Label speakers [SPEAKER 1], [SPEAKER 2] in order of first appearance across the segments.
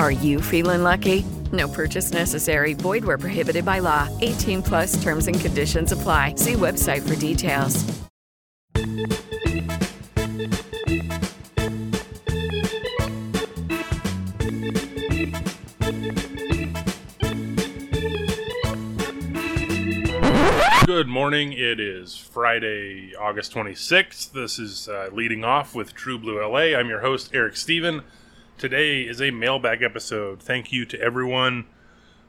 [SPEAKER 1] Are you feeling lucky? No purchase necessary. Void where prohibited by law. 18 plus terms and conditions apply. See website for details.
[SPEAKER 2] Good morning. It is Friday, August 26th. This is uh, leading off with True Blue LA. I'm your host, Eric Stephen. Today is a mailbag episode. Thank you to everyone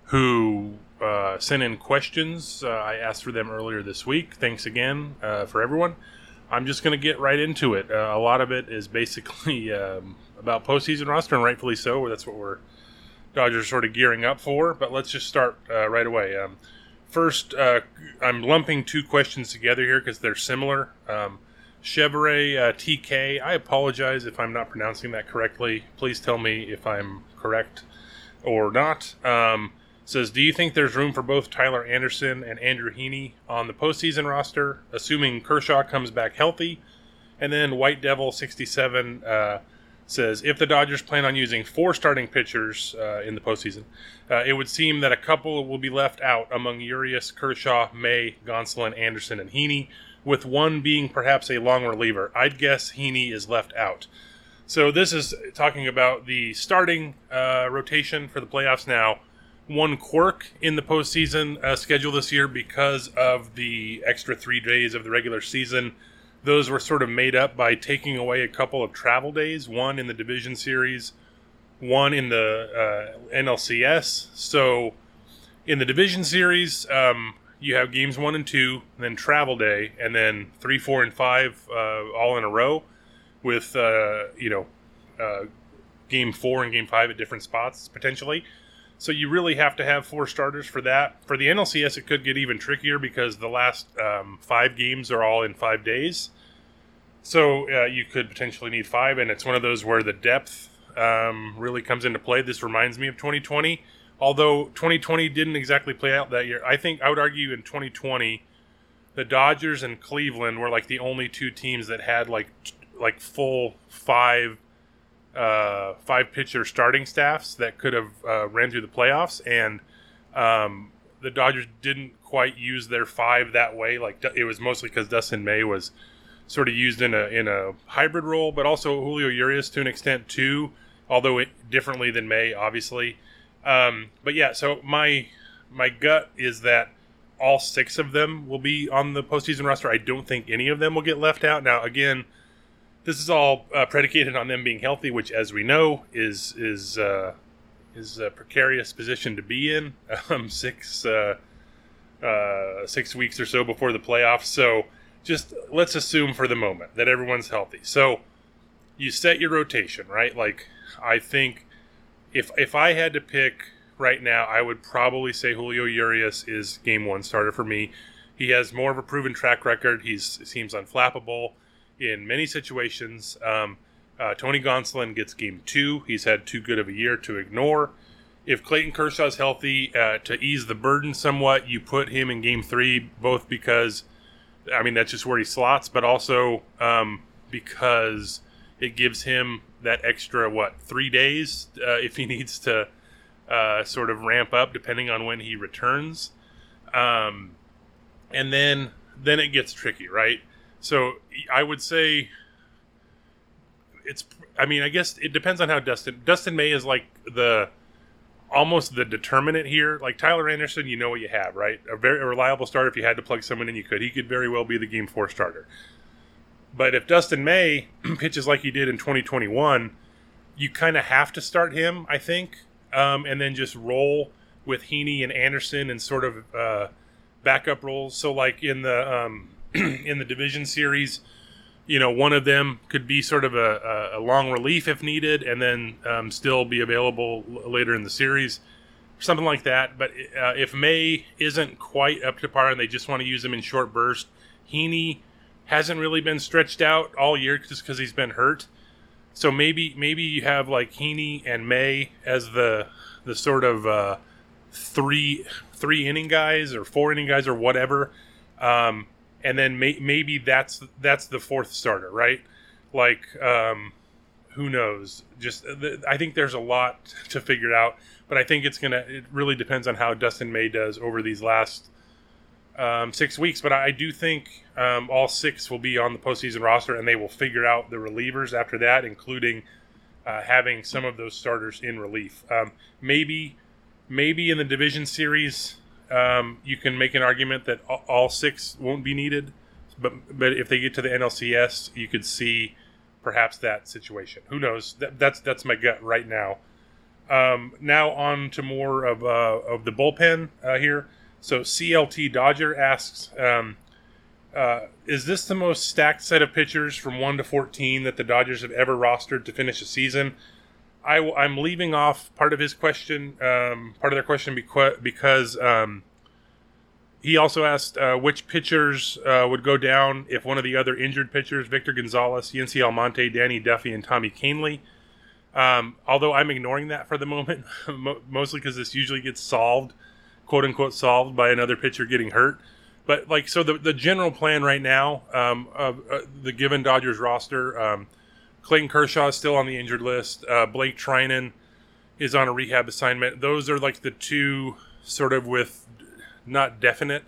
[SPEAKER 2] who uh, sent in questions. Uh, I asked for them earlier this week. Thanks again uh, for everyone. I'm just going to get right into it. Uh, a lot of it is basically um, about postseason roster, and rightfully so. That's what we're Dodgers sort of gearing up for. But let's just start uh, right away. Um, first, uh, I'm lumping two questions together here because they're similar. Um, Chevrolet uh, TK, I apologize if I'm not pronouncing that correctly. Please tell me if I'm correct or not. Um, says, do you think there's room for both Tyler Anderson and Andrew Heaney on the postseason roster, assuming Kershaw comes back healthy? And then White Devil 67 uh, says if the Dodgers plan on using four starting pitchers uh, in the postseason, uh, it would seem that a couple will be left out among Urias, Kershaw, May, Gonsolin, Anderson, and Heaney, with one being perhaps a long reliever. I'd guess Heaney is left out. So this is talking about the starting uh, rotation for the playoffs now. One quirk in the postseason uh, schedule this year because of the extra three days of the regular season those were sort of made up by taking away a couple of travel days, one in the division series, one in the uh, NLCS. So in the division series, um, you have games one and two, then travel day, and then three, four, and five uh, all in a row with, uh, you know, uh, game four and game five at different spots potentially. So you really have to have four starters for that. For the NLCS, it could get even trickier because the last um, five games are all in five days. So uh, you could potentially need five, and it's one of those where the depth um, really comes into play. This reminds me of 2020, although 2020 didn't exactly play out that year. I think I would argue in 2020, the Dodgers and Cleveland were like the only two teams that had like like full five uh, five pitcher starting staffs that could have uh, ran through the playoffs, and um, the Dodgers didn't quite use their five that way. Like it was mostly because Dustin May was sort of used in a in a hybrid role, but also Julio Urias to an extent too, although it, differently than May, obviously. Um, but yeah, so my my gut is that all six of them will be on the postseason roster. I don't think any of them will get left out. Now, again, this is all uh, predicated on them being healthy, which, as we know, is is uh, is a precarious position to be in. Um, six uh, uh, six weeks or so before the playoffs. So just let's assume for the moment that everyone's healthy. So you set your rotation, right? Like I think if if I had to pick right now, I would probably say Julio Urias is game one starter for me. He has more of a proven track record. He seems unflappable in many situations. Um, uh, Tony Gonsolin gets game two. He's had too good of a year to ignore. If Clayton Kershaw is healthy, uh, to ease the burden somewhat, you put him in game three, both because, I mean, that's just where he slots, but also um, because it gives him that extra, what, three days uh, if he needs to uh, sort of ramp up depending on when he returns. Um, and then then it gets tricky, right? So I would say it's. I mean, I guess it depends on how Dustin Dustin May is like the almost the determinant here. Like Tyler Anderson, you know what you have, right? A very a reliable starter. If you had to plug someone in, you could. He could very well be the game four starter. But if Dustin May pitches like he did in 2021, you kind of have to start him, I think, um, and then just roll with Heaney and Anderson and sort of uh, backup roles. So, like in the um, in the division series, you know, one of them could be sort of a, a long relief if needed, and then um, still be available later in the series, something like that. But uh, if May isn't quite up to par and they just want to use him in short burst, Heaney hasn't really been stretched out all year just because he's been hurt. So maybe maybe you have like Heaney and May as the the sort of uh, three three inning guys or four inning guys or whatever. Um, and then may, maybe that's that's the fourth starter, right? Like, um, who knows? Just I think there's a lot to figure out, but I think it's gonna. It really depends on how Dustin May does over these last um, six weeks. But I do think um, all six will be on the postseason roster, and they will figure out the relievers after that, including uh, having some of those starters in relief. Um, maybe, maybe in the division series, um, you can make an argument that all six won't be needed, but but if they get to the NLCS, you could see perhaps that situation. Who knows? That, that's that's my gut right now. Um, now on to more of uh, of the bullpen uh, here. So CLT Dodger asks, um, uh, is this the most stacked set of pitchers from one to fourteen that the Dodgers have ever rostered to finish a season? I, am leaving off part of his question, um, part of their question, because um, he also asked uh, which pitchers uh, would go down if one of the other injured pitchers, Victor Gonzalez, Yency Almonte, Danny Duffy, and Tommy Kahnle. Um, although I'm ignoring that for the moment, mostly because this usually gets solved, quote unquote, solved by another pitcher getting hurt. But like, so the, the general plan right now um, of uh, the given Dodgers roster. Um, Clayton Kershaw is still on the injured list. Uh, Blake Treinen is on a rehab assignment. Those are like the two sort of with not definite,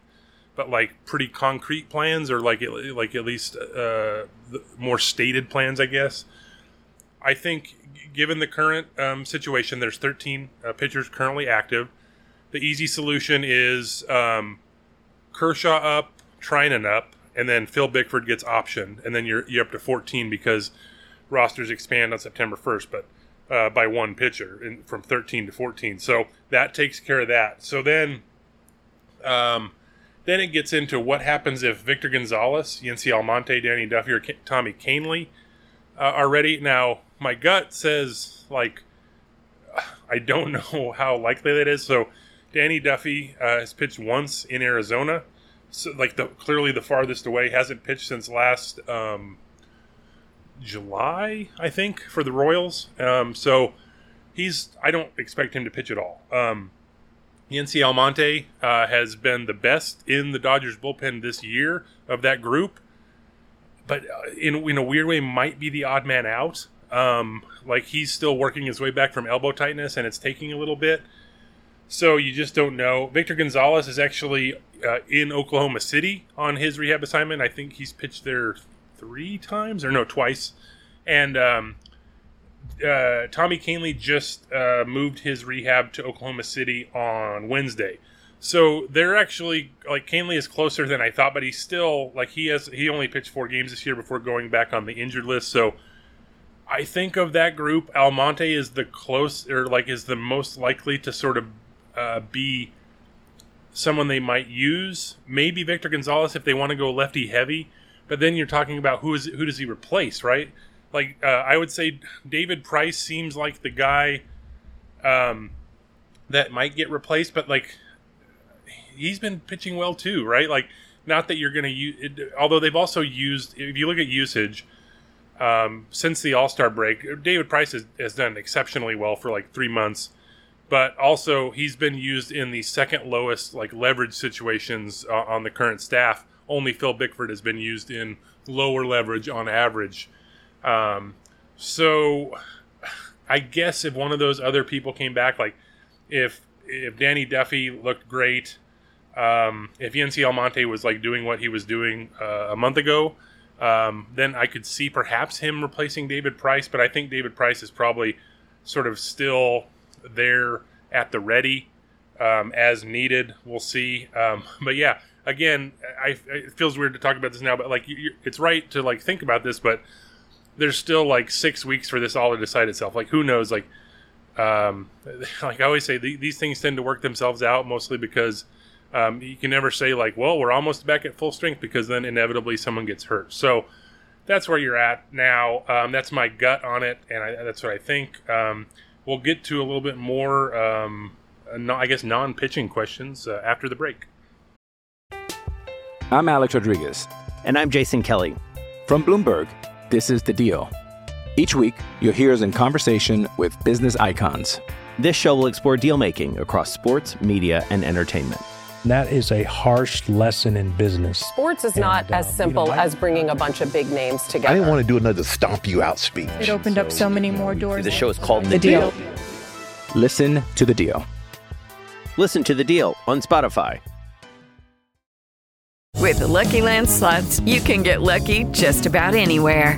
[SPEAKER 2] but like pretty concrete plans, or like like at least uh, more stated plans, I guess. I think, given the current um, situation, there's 13 uh, pitchers currently active. The easy solution is um, Kershaw up, Treinen up, and then Phil Bickford gets optioned, and then you're you're up to 14 because rosters expand on September 1st, but uh, by one pitcher in, from 13 to 14. So that takes care of that. So then, um, then it gets into what happens if Victor Gonzalez, Yency Almonte, Danny Duffy, or K- Tommy Kahnle uh, are ready. Now, my gut says like I don't know how likely that is. So Danny Duffy uh, has pitched once in Arizona. So like the clearly the farthest away hasn't pitched since last um, July, I think, for the Royals. Um, so he's I don't expect him to pitch at all. Um, Yency Almonte uh, has been the best in the Dodgers bullpen this year of that group, but uh, in in a weird way might be the odd man out. Um, like he's still working his way back from elbow tightness, and it's taking a little bit. So you just don't know. Victor Gonzalez is actually uh, in Oklahoma City on his rehab assignment. I think he's pitched there three times or no twice, and um, uh, Tommy Kahnle just uh, moved his rehab to Oklahoma City on Wednesday. So they're actually like Kahnle is closer than I thought, but he's still like he has he only pitched four games this year before going back on the injured list. So I think of that group, Almonte is the close or like is the most likely to sort of uh, be someone they might use. Maybe Victor Gonzalez if they want to go lefty heavy. But then you're talking about who is who does he replace, right? Like uh, I would say David Price seems like the guy um, that might get replaced, but like he's been pitching well too, right? Like not that you're going to use, it, although they've also used. If you look at usage um, since the All Star break, David Price has, has done exceptionally well for like three months but also he's been used in the second lowest like leverage situations uh, on the current staff. Only Phil Bickford has been used in lower leverage on average. Um, so I guess if one of those other people came back, like if if Danny Duffy looked great, um, if Yency Almonte was like doing what he was doing uh, a month ago, um, then I could see perhaps him replacing David Price. But I think David Price is probably sort of still there at the ready um, as needed. We'll see. Um, but yeah, again, I, it feels weird to talk about this now, but like you, it's right to like think about this. But there's still like six weeks for this all to decide itself. Like who knows? Like, um, like I always say, the, these things tend to work themselves out mostly because um, you can never say like, well, we're almost back at full strength because then inevitably someone gets hurt. So that's where you're at now. Um, that's my gut on it, and I, that's what I think. Um, we'll get to a little bit more, um, uh, I guess, non pitching questions uh, after the break.
[SPEAKER 3] I'm Alex Rodriguez.
[SPEAKER 4] And I'm Jason Kelly.
[SPEAKER 3] From Bloomberg, this is The Deal. Each week, you'll hear us in conversation with business icons.
[SPEAKER 4] This show will explore deal making across sports, media, and entertainment.
[SPEAKER 5] That is a harsh lesson in business.
[SPEAKER 6] Sports is not
[SPEAKER 5] And, uh,
[SPEAKER 6] as simple
[SPEAKER 5] you know, I-
[SPEAKER 6] as bringing a bunch of big names together.
[SPEAKER 7] I didn't want to do another stomp you out speech.
[SPEAKER 8] It opened up so many more doors.
[SPEAKER 4] The show is called The,
[SPEAKER 8] The Deal.
[SPEAKER 3] Listen to The Deal.
[SPEAKER 4] Listen to The Deal on Spotify.
[SPEAKER 1] With the Lucky Land slots, you can get lucky just about anywhere.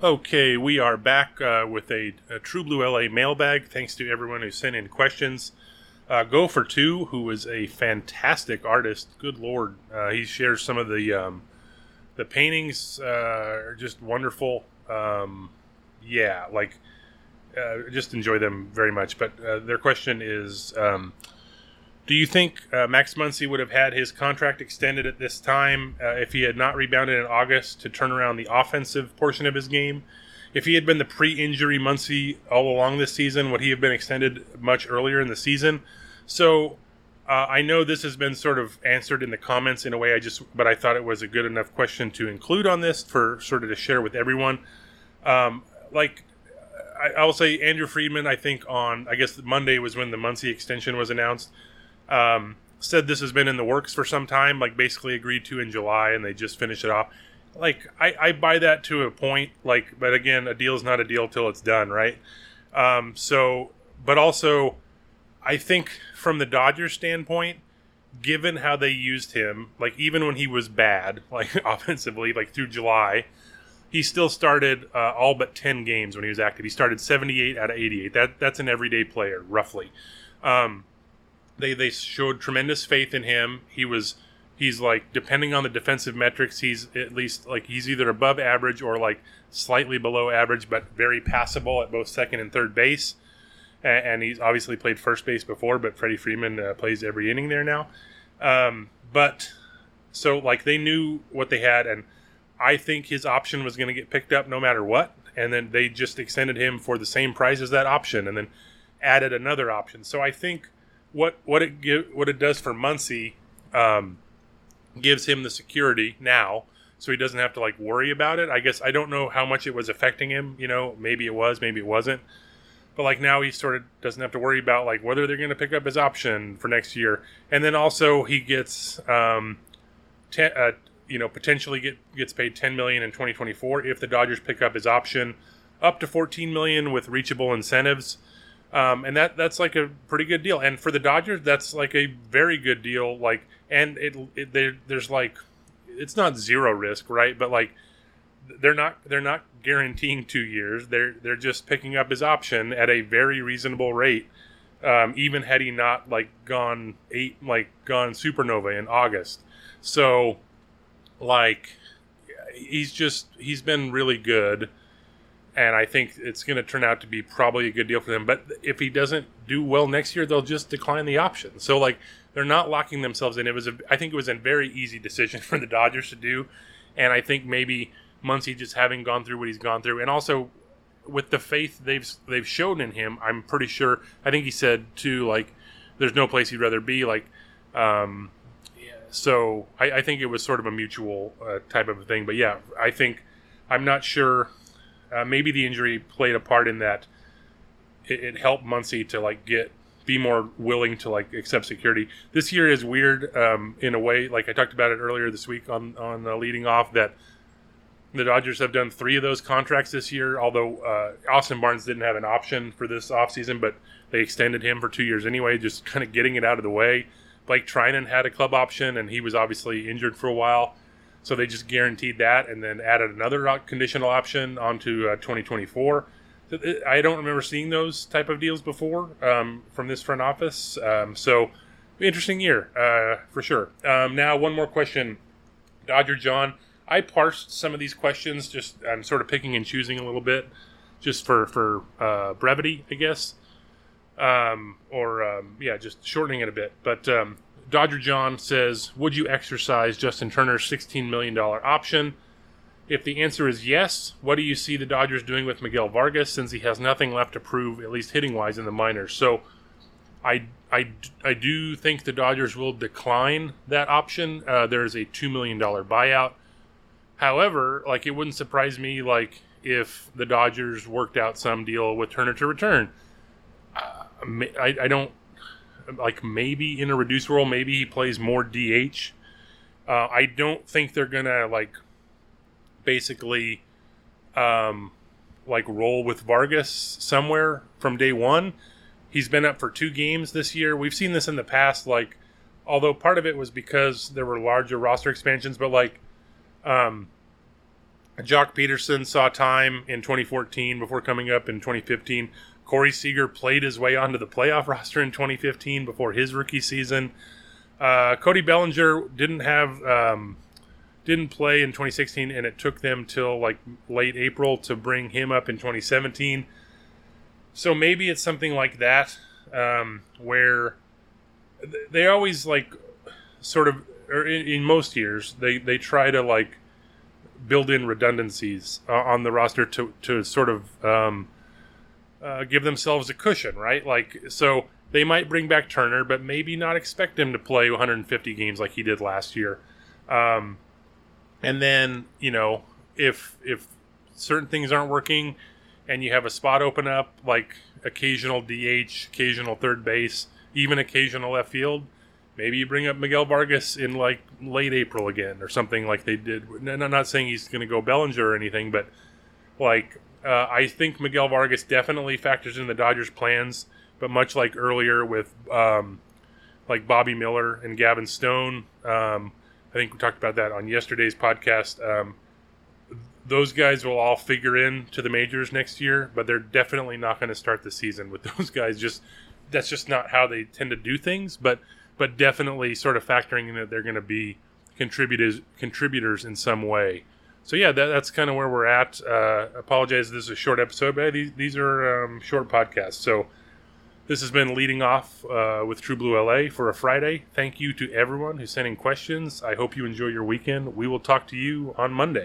[SPEAKER 2] Okay, we are back uh, with a, a True Blue LA mailbag. Thanks to everyone who sent in questions. Uh, Go for Two, who is a fantastic artist. Good lord, uh, he shares some of the um, the paintings uh, are just wonderful. Um, yeah, like uh, just enjoy them very much. But uh, their question is. Um, do you think uh, Max Muncy would have had his contract extended at this time uh, if he had not rebounded in August to turn around the offensive portion of his game? If he had been the pre-injury Muncy all along this season, would he have been extended much earlier in the season? So uh, I know this has been sort of answered in the comments in a way. I just, but I thought it was a good enough question to include on this for sort of to share with everyone. Um, like I, I will say, Andrew Friedman. I think on I guess Monday was when the Muncy extension was announced um, said this has been in the works for some time, like basically agreed to in July, and they just finished it off. Like I, I buy that to a point, like, but again, a deal is not a deal till it's done, right? Um, so, but also, I think from the Dodgers standpoint, given how they used him, like even when he was bad, like offensively, like through July, he still started uh, all but ten games when he was active. He started seventy-eight out of eighty-eight. That that's an everyday player, roughly. Um, they they showed tremendous faith in him. He was he's like depending on the defensive metrics, he's at least like he's either above average or like slightly below average, but very passable at both second and third base. And, and he's obviously played first base before, but Freddie Freeman uh, plays every inning there now. Um, but so like they knew what they had, and I think his option was going to get picked up no matter what. And then they just extended him for the same price as that option, and then added another option. So I think what what it give, what it does for Muncy um, gives him the security now, so he doesn't have to like worry about it. I guess I don't know how much it was affecting him. You know, maybe it was, maybe it wasn't. But like now he sort of doesn't have to worry about like whether they're going to pick up his option for next year, and then also he gets, um, ten, uh, you know, potentially get gets paid ten million in 2024 if the Dodgers pick up his option, up to 14 million with reachable incentives. Um, and that that's like a pretty good deal. And for the Dodgers, that's like a very good deal. Like, and it, it there, there's like it's not zero risk, right? But like they're not they're not guaranteeing two years. They're they're just picking up his option at a very reasonable rate. Um, even had he not like gone eight like gone supernova in August. So like he's just he's been really good and I think it's going to turn out to be probably a good deal for them. But if he doesn't do well next year, they'll just decline the option. So like they're not locking themselves in. It was a, I think it was a very easy decision for the Dodgers to do, and I think maybe Muncy just having gone through what he's gone through, and also with the faith they've they've shown in him, I'm pretty sure. I think he said too, like there's no place he'd rather be. Like, um, so I, I think it was sort of a mutual uh, type of a thing. But yeah, I think I'm not sure uh, maybe the injury played a part in that. It, it, helped Muncy to like get be more willing to like accept security. This year is weird um, in a way. Like I talked about it earlier this week on on uh, leading off that the Dodgers have done three of those contracts this year. Although uh, Austin Barnes didn't have an option for this offseason, but they extended him for two years anyway, just kind of getting it out of the way. Blake Treinen had a club option, and he was obviously injured for a while. So they just guaranteed that and then added another conditional option onto uh, 2024. I don't remember seeing those type of deals before um, from this front office. Um, so interesting year uh, for sure. Um, now one more question, Dodger John. I parsed some of these questions. Just I'm sort of picking and choosing a little bit, just for for uh, brevity, I guess, um, or um, yeah, just shortening it a bit. But um, Dodger John says, Would you exercise Justin Turner's $16 million option? If the answer is yes, what do you see the Dodgers doing with Miguel Vargas since he has nothing left to prove, at least hitting wise, in the minors? So I, I, I do think the Dodgers will decline that option. Uh, there's a $2 million buyout. However, like it wouldn't surprise me like if the Dodgers worked out some deal with Turner to return. Uh, I, I don't like maybe in a reduced role, maybe he plays more DH. Uh, I don't think they're gonna like basically um, like roll with Vargas somewhere from day one. He's been up for two games this year. We've seen this in the past. Like, although part of it was because there were larger roster expansions, but like, um, Joc Pederson saw time in 2014 before coming up in 2015. Corey Seager played his way onto the playoff roster in 2015 before his rookie season. Uh, Cody Bellinger didn't have um, didn't play in 2016, and it took them till like late April to bring him up in 2017. So maybe it's something like that, um, where they always like sort of, or in, in, most years, they they try to like build in redundancies uh, on the roster to to sort of um, uh, give themselves a cushion, right? Like, so they might bring back Turner, but maybe not expect him to play 150 games like he did last year. Um, and then, you know, if if certain things aren't working, and you have a spot open up, like occasional DH, occasional third base, even occasional left field, maybe you bring up Miguel Vargas in like late April again or something like they did. I'm not saying he's going to go Bellinger or anything, but like uh, I think Miguel Vargas definitely factors in the Dodgers' plans, but much like earlier with um, like Bobby Miller and Gavin Stone, um, I think we talked about that on yesterday's podcast. Um, those guys will all figure in to the majors next year, but they're definitely not going to start the season with those guys. Just that's just not how they tend to do things. But but definitely sort of factoring in that they're going to be contributors contributors in some way. So yeah, that, that's kind of where we're at. Uh, apologize, this is a short episode, but these these are um, short podcasts. So this has been leading off uh, with True Blue LA for a Friday. Thank you to everyone who's sending questions. I hope you enjoy your weekend. We will talk to you on Monday.